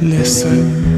Listen.